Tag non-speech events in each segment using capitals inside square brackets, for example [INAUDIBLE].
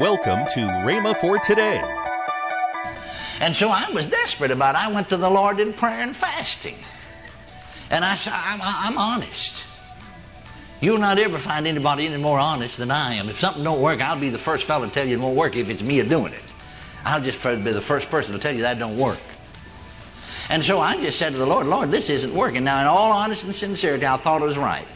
Welcome to Rhema for today. And so I was desperate about it. I went to the Lord in prayer and fasting. And I said, I'm, I'm honest. You'll not ever find anybody any more honest than I am. If something don't work, I'll be the first fellow to tell you it won't work if it's me doing it. I'll just be the first person to tell you that don't work. And so I just said to the Lord, Lord, this isn't working. Now, in all honesty and sincerity, I thought it was right.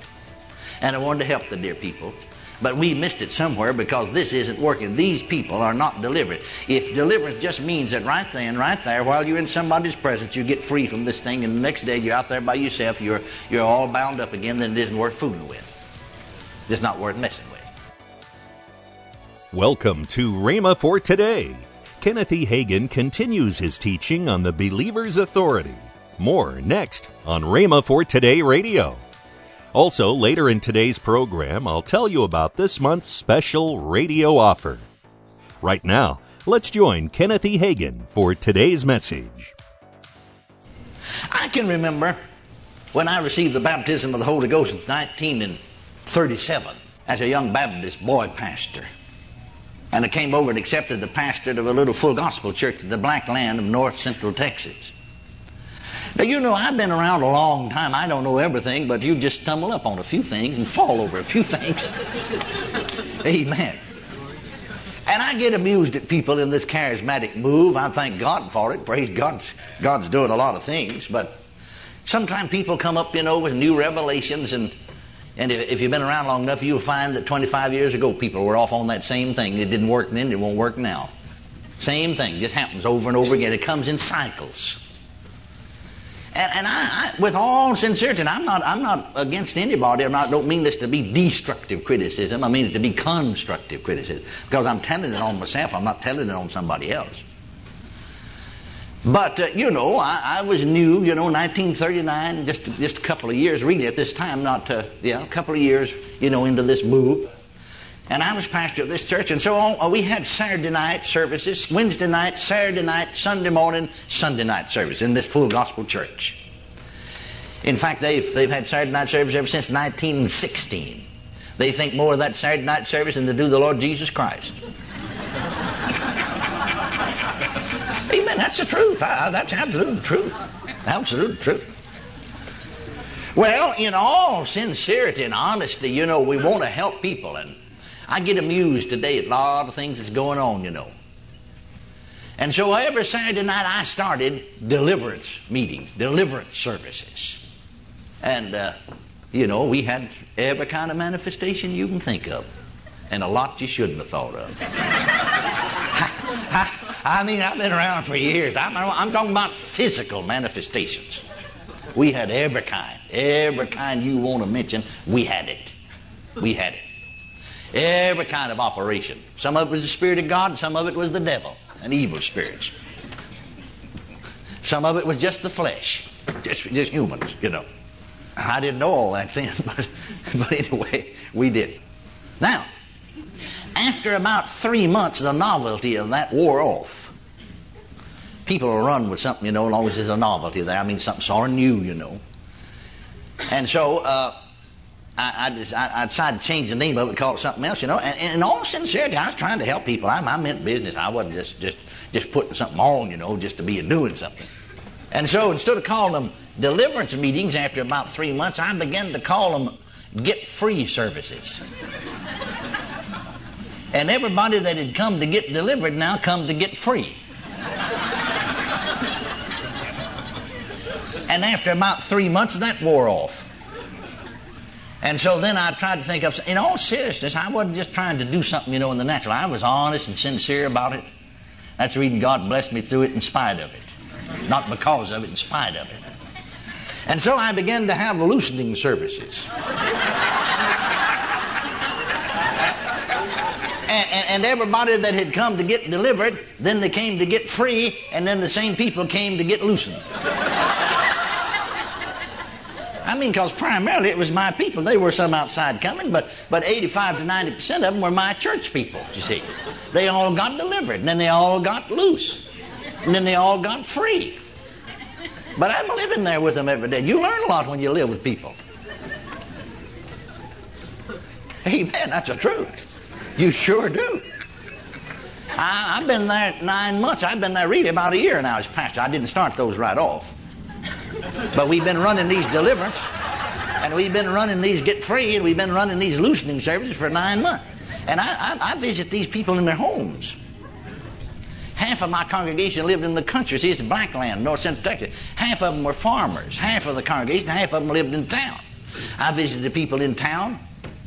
And I wanted to help the dear people. But we missed it somewhere because this isn't working. These people are not delivered. If deliverance just means that right then, right there, while you're in somebody's presence, you get free from this thing, and the next day you're out there by yourself, you're, you're all bound up again, then it isn't worth fooling with. It's not worth messing with. Welcome to Rhema for today. Kenneth E. Hagin continues his teaching on the believer's authority. More next on Rhema for Today Radio. Also, later in today's program, I'll tell you about this month's special radio offer. Right now, let's join Kenneth E. Hagin for today's message. I can remember when I received the baptism of the Holy Ghost in 1937 as a young Baptist boy pastor. And I came over and accepted the pastor of a little full gospel church in the black land of north central Texas. Now, you know, I've been around a long time. I don't know everything, but you just stumble up on a few things and fall over a few things. [LAUGHS] Amen. And I get amused at people in this charismatic move. I thank God for it. Praise God. God's doing a lot of things. But sometimes people come up, you know, with new revelations. And, and if, if you've been around long enough, you'll find that 25 years ago, people were off on that same thing. It didn't work then, it won't work now. Same thing. Just happens over and over again. It comes in cycles. And, and I, I, with all sincerity, and I'm not, I'm not against anybody. Not, don't mean this to be destructive criticism. I mean it to be constructive criticism. Because I'm telling it on myself. I'm not telling it on somebody else. But, uh, you know, I, I, was new, you know, 1939, just, just a couple of years, really, at this time, not, uh, yeah, a couple of years, you know, into this move. And I was pastor of this church, and so on, uh, we had Saturday night services, Wednesday night, Saturday night, Sunday morning, Sunday night service in this full gospel church. In fact, they've, they've had Saturday night service ever since 1916. They think more of that Saturday night service than they do the Lord Jesus Christ. [LAUGHS] Amen. That's the truth. that's absolute truth. Absolute truth. Well, in all sincerity and honesty, you know, we want to help people and I get amused today at a lot of things that's going on, you know. And so every Saturday night I started deliverance meetings, deliverance services. And, uh, you know, we had every kind of manifestation you can think of. And a lot you shouldn't have thought of. I, [LAUGHS] I, mean, I've been around for years. I'm, I'm talking about physical manifestations. We had every kind. Every kind you want to mention, we had it. We had it. Every kind of operation. Some of it was the Spirit of God, some of it was the devil and evil spirits. Some of it was just the flesh, just, just humans, you know. I didn't know all that then, [LAUGHS] but, but anyway, we did. Now, after about three months, the novelty of that wore off. People will run with something, you know, long as there's a novelty there. I mean, something sort of new, you know. And so, uh, I, I, just, I, I, decided to change the name of it, call it something else, you know. And, and in all sincerity, I was trying to help people. I, I meant business. I wasn't just, just, just putting something on, you know, just to be doing something. And so instead of calling them deliverance meetings after about three months, I began to call them get free services. and everybody that had come to get delivered now come to get free. and after about three months, that wore off. And so then I tried to think of, in all seriousness, I wasn't just trying to do something, you know, in the natural. I was honest and sincere about it. That's the reason God blessed me through it in spite of it. Not because of it, in spite of it. And so I began to have loosening services. [LAUGHS] and, and, and, everybody that had come to get delivered, then they came to get free, and then the same people came to get loosened. I mean, because primarily it was my people. They were some outside coming, but, but 85 to 90% of them were my church people, you see. They all got delivered, and then they all got loose, and then they all got free. But I'm living there with them every day. You learn a lot when you live with people. Amen. That's the truth. You sure do. I, have been there nine months. I've been there really about a year now as pastor. I didn't start those right off. But we've been running these deliverance, and we've been running these get free, and we've been running these loosening services for nine months. And I, I, I visit these people in their homes. Half of my congregation lived in the country. See, it's black land, north central Texas. Half of them were farmers. Half of the congregation, half of them lived in town. I visited the people in town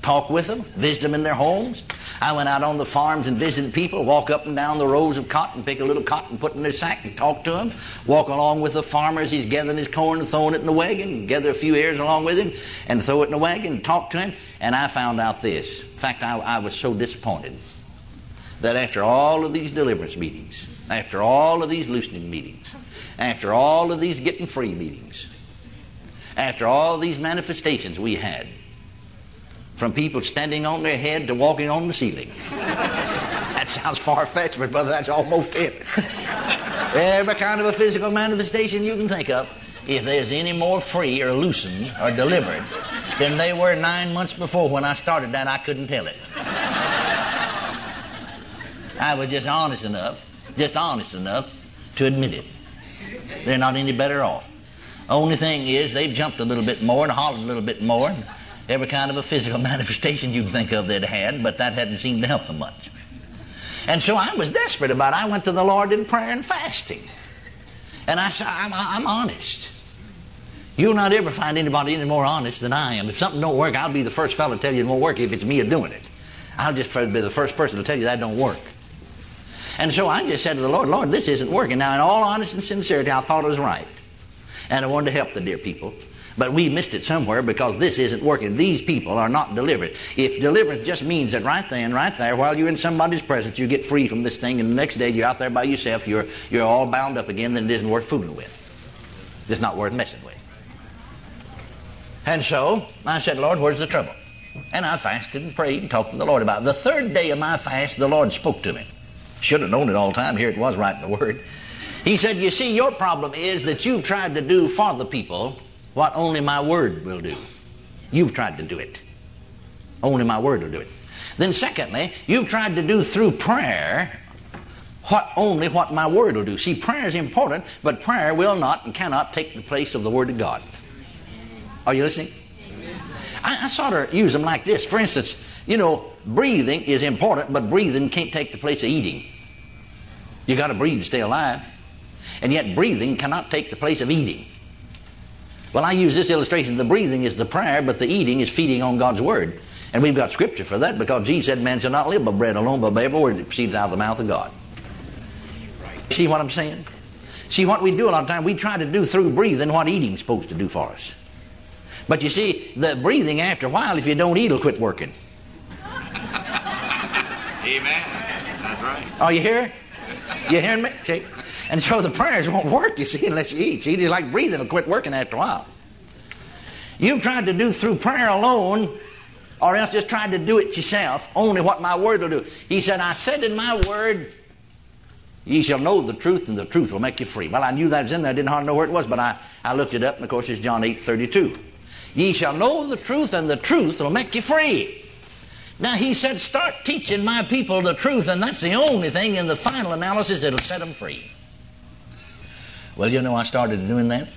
talk with them, visit them in their homes. I went out on the farms and visited people, walk up and down the rows of cotton, pick a little cotton, put in their sack and talk to them. Walk along with the farmer as he's gathering his corn and throwing it in the wagon, gather a few ears along with him and throw it in the wagon and talk to him. And I found out this. In fact, I, I was so disappointed that after all of these deliverance meetings, after all of these loosening meetings, after all of these getting free meetings, after all these manifestations we had, from people standing on their head to walking on the ceiling. that sounds far fetched, but brother, that's almost it. Every kind of a physical manifestation you can think of, if there's any more free or loosened or delivered than they were nine months before when I started that, I couldn't tell it. I was just honest enough, just honest enough to admit it. They're not any better off. Only thing is, they've jumped a little bit more and hollered a little bit more. And every kind of a physical [LAUGHS] manifestation you can think of they'd had, but that hadn't seemed to help them much. And so I was desperate about it. I went to the Lord in prayer and fasting. And I said, I'm, I'm honest. You'll not ever find anybody any more honest than I am. If something don't work, I'll be the first fellow to tell you it won't work if it's me doing it. I'll just be the first person to tell you that don't work. And so I just said to the Lord, Lord, this isn't working. Now, in all honesty and sincerity, I thought it was right. And I wanted to help the dear people. But we missed it somewhere because this isn't working. These people are not delivered. If deliverance just means that right then, right there, while you're in somebody's presence, you get free from this thing, and the next day you're out there by yourself, you're, you're all bound up again, then it isn't worth fooling with. It's not worth messing with. And so I said, Lord, where's the trouble? And I fasted and prayed and talked to the Lord about it. The third day of my fast, the Lord spoke to me. Should have known it all the time. Here it was right in the Word. He said, You see, your problem is that you've tried to do for the people what only my word will do. You've tried to do it. Only my word will do it. Then, secondly, you've tried to do through prayer what only what my word will do. See, prayer is important, but prayer will not and cannot take the place of the word of God. Are you listening? I, I sort of use them like this. For instance, you know, breathing is important, but breathing can't take the place of eating. You got to breathe to stay alive. And yet, breathing cannot take the place of eating. Well, I use this illustration. The breathing is the prayer, but the eating is feeding on God's word. And we've got scripture for that because Jesus said, Man shall not live by bread alone, but by every word that proceeds out of the mouth of God. See what I'm saying? See, what we do a lot of time, we try to do through breathing what eating's supposed to do for us. But you see, the breathing after a while, if you don't eat, it'll quit working. [LAUGHS] Amen. That's right. Are you here? You hearing me? See? And so the prayers won't work, you see, unless you eat. See, it's like breathing will quit working after a while. You've tried to do through prayer alone, or else just tried to do it yourself, only what my word will do. He said, I said in my word, Ye shall know the truth, and the truth will make you free. Well, I knew that was in there. I didn't hardly know where it was, but I, I looked it up, and of course it's John 8 32. Ye shall know the truth, and the truth will make you free. Now, he said, start teaching my people the truth, and that's the only thing in the final analysis that'll set them free. Well, you know, I started doing that.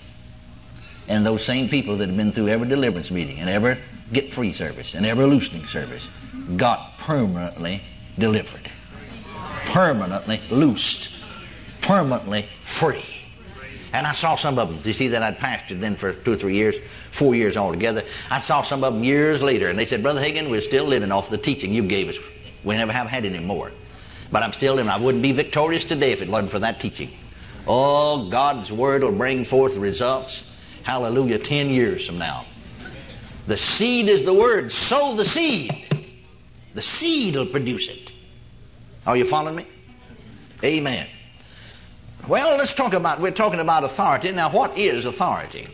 And those same people that have been through every deliverance meeting and every get free service and every loosening service got permanently delivered, permanently loosed, permanently free. And I saw some of them. You see that I'd pastored then for two or three years, four years altogether. I saw some of them years later, and they said, Brother Hagin, we're still living off the teaching you gave us. We never have had any more. But I'm still living. I wouldn't be victorious today if it wasn't for that teaching. Oh, God's Word will bring forth results. Hallelujah, 10 years from now. The seed is the Word. Sow the seed. The seed will produce it. Are you following me? Amen. Well, let's talk about, we're talking about authority. Now, what is authority?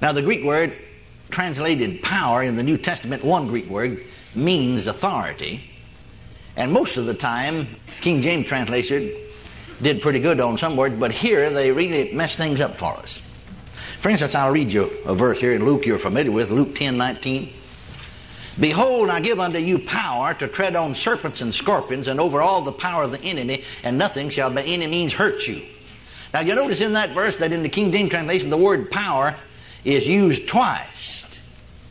Now, the Greek word translated power in the New Testament, one Greek word, means authority. And most of the time, King James translation did pretty good on some words, but here they really mess things up for us. For instance, I'll read you a verse here in Luke you're familiar with, Luke 10 19. Behold, I give unto you power to tread on serpents and scorpions and over all the power of the enemy, and nothing shall by any means hurt you. Now, you notice in that verse that in the King James translation, the word power is used twice.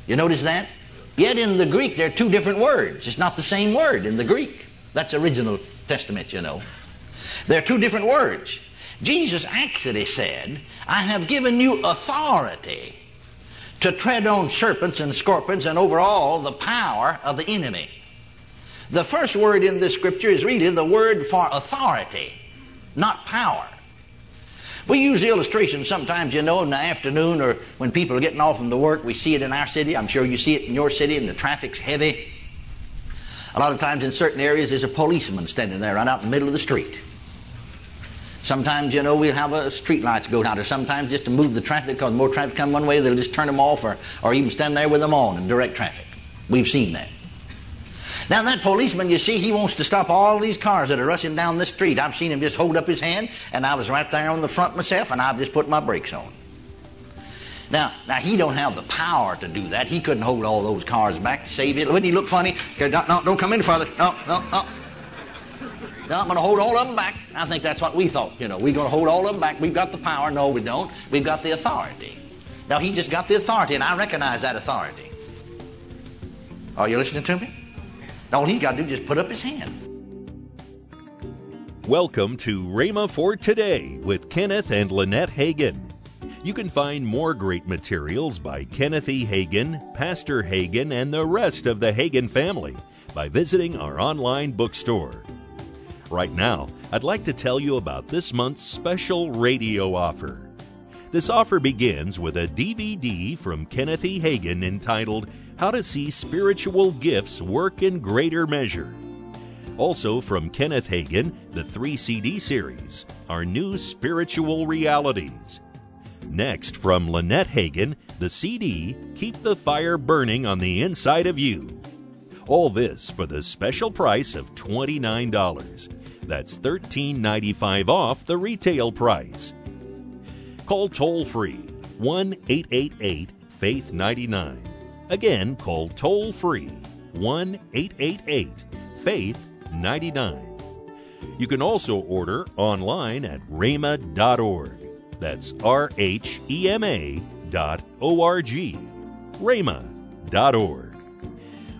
You notice that? Yet in the Greek, there are two different words. It's not the same word in the Greek. That's original Testament, you know. There are two different words. Jesus actually said, I have given you authority to tread on serpents and scorpions and over all the power of the enemy. The first word in this scripture is really the word for authority, not power. We use the illustration sometimes, you know, in the afternoon or when people are getting off from the work. We see it in our city. I'm sure you see it in your city and the traffic's heavy. A lot of times in certain areas there's a policeman standing there right out in the middle of the street. Sometimes, you know, we'll have a street lights go out, or sometimes just to move the traffic because more traffic come one way, they'll just turn them off or, or even stand there with them on and direct traffic. We've seen that. Now, that policeman, you see, he wants to stop all these cars that are rushing down the street. I've seen him just hold up his hand, and I was right there on the front myself, and I've just put my brakes on. Now, now he don't have the power to do that. He couldn't hold all those cars back to save it. Wouldn't he look funny? No, no, don't come any further. No, no, no. No, I'm going to hold all of them back. I think that's what we thought. You know, we're going to hold all of them back. We've got the power. No, we don't. We've got the authority. Now, he just got the authority, and I recognize that authority. Are you listening to me? All he got to do is just put up his hand. Welcome to Rhema for Today with Kenneth and Lynette Hagin. You can find more great materials by Kenneth E. Hagin, Pastor Hagin, and the rest of the Hagin family by visiting our online bookstore. Right now, I'd like to tell you about this month's special radio offer. This offer begins with a DVD from Kenneth E. Hagin entitled How to See Spiritual Gifts Work in Greater Measure. Also from Kenneth Hagin, the 3 CD series, Our New Spiritual Realities. Next, from Lynette Hagin, the CD, Keep the Fire Burning on the Inside of You. All this for the special price of $29. That's $13.95 off the retail price. Call toll free 1 888 Faith 99. Again, call toll free 1 888 Faith 99. You can also order online at rhema.org. That's R H E M A dot O R G. rhema.org.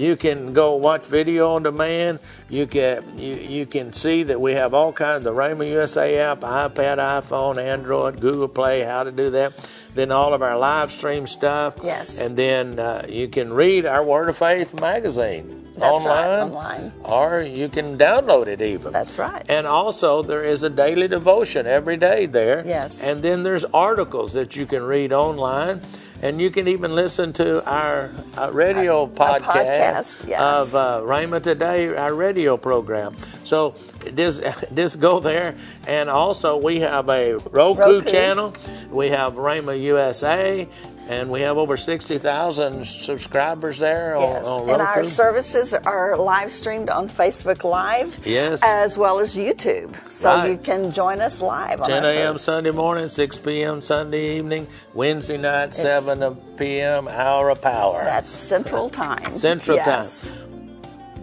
You can go watch video on demand. You can you, you can see that we have all kinds of Rhema USA app, iPad, iPhone, Android, Google Play, how to do that. Then all of our live stream stuff. Yes. And then uh, you can read our Word of Faith magazine That's online. right, online. Or you can download it even. That's right. And also, there is a daily devotion every day there. Yes. And then there's articles that you can read online. And you can even listen to our, uh radio Our- podcast, our podcast, yes. of uh, Rhema Today, our radio program. So just, [LAUGHS] just go there. And also, we have a Roku, Roku. channel. We have Rhema USA. And we have over 60,000 subscribers there Yes, on, on and our services are live streamed on Facebook Live, Yes. as well as YouTube. So Right. you can join us live on 10 a.m. Sunday morning, 6 p.m. Sunday evening, Wednesday night, 7 p.m. Hour of Power. That's Central Time. Central yes.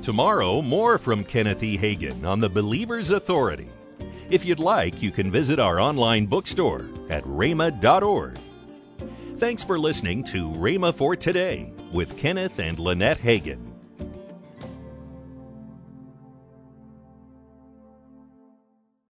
Tomorrow, more from Kenneth E. Hagin on the Believer's Authority. If you'd like, you can visit our online bookstore at rhema.org. Thanks for listening to Rhema for Today with Kenneth and Lynette Hagin.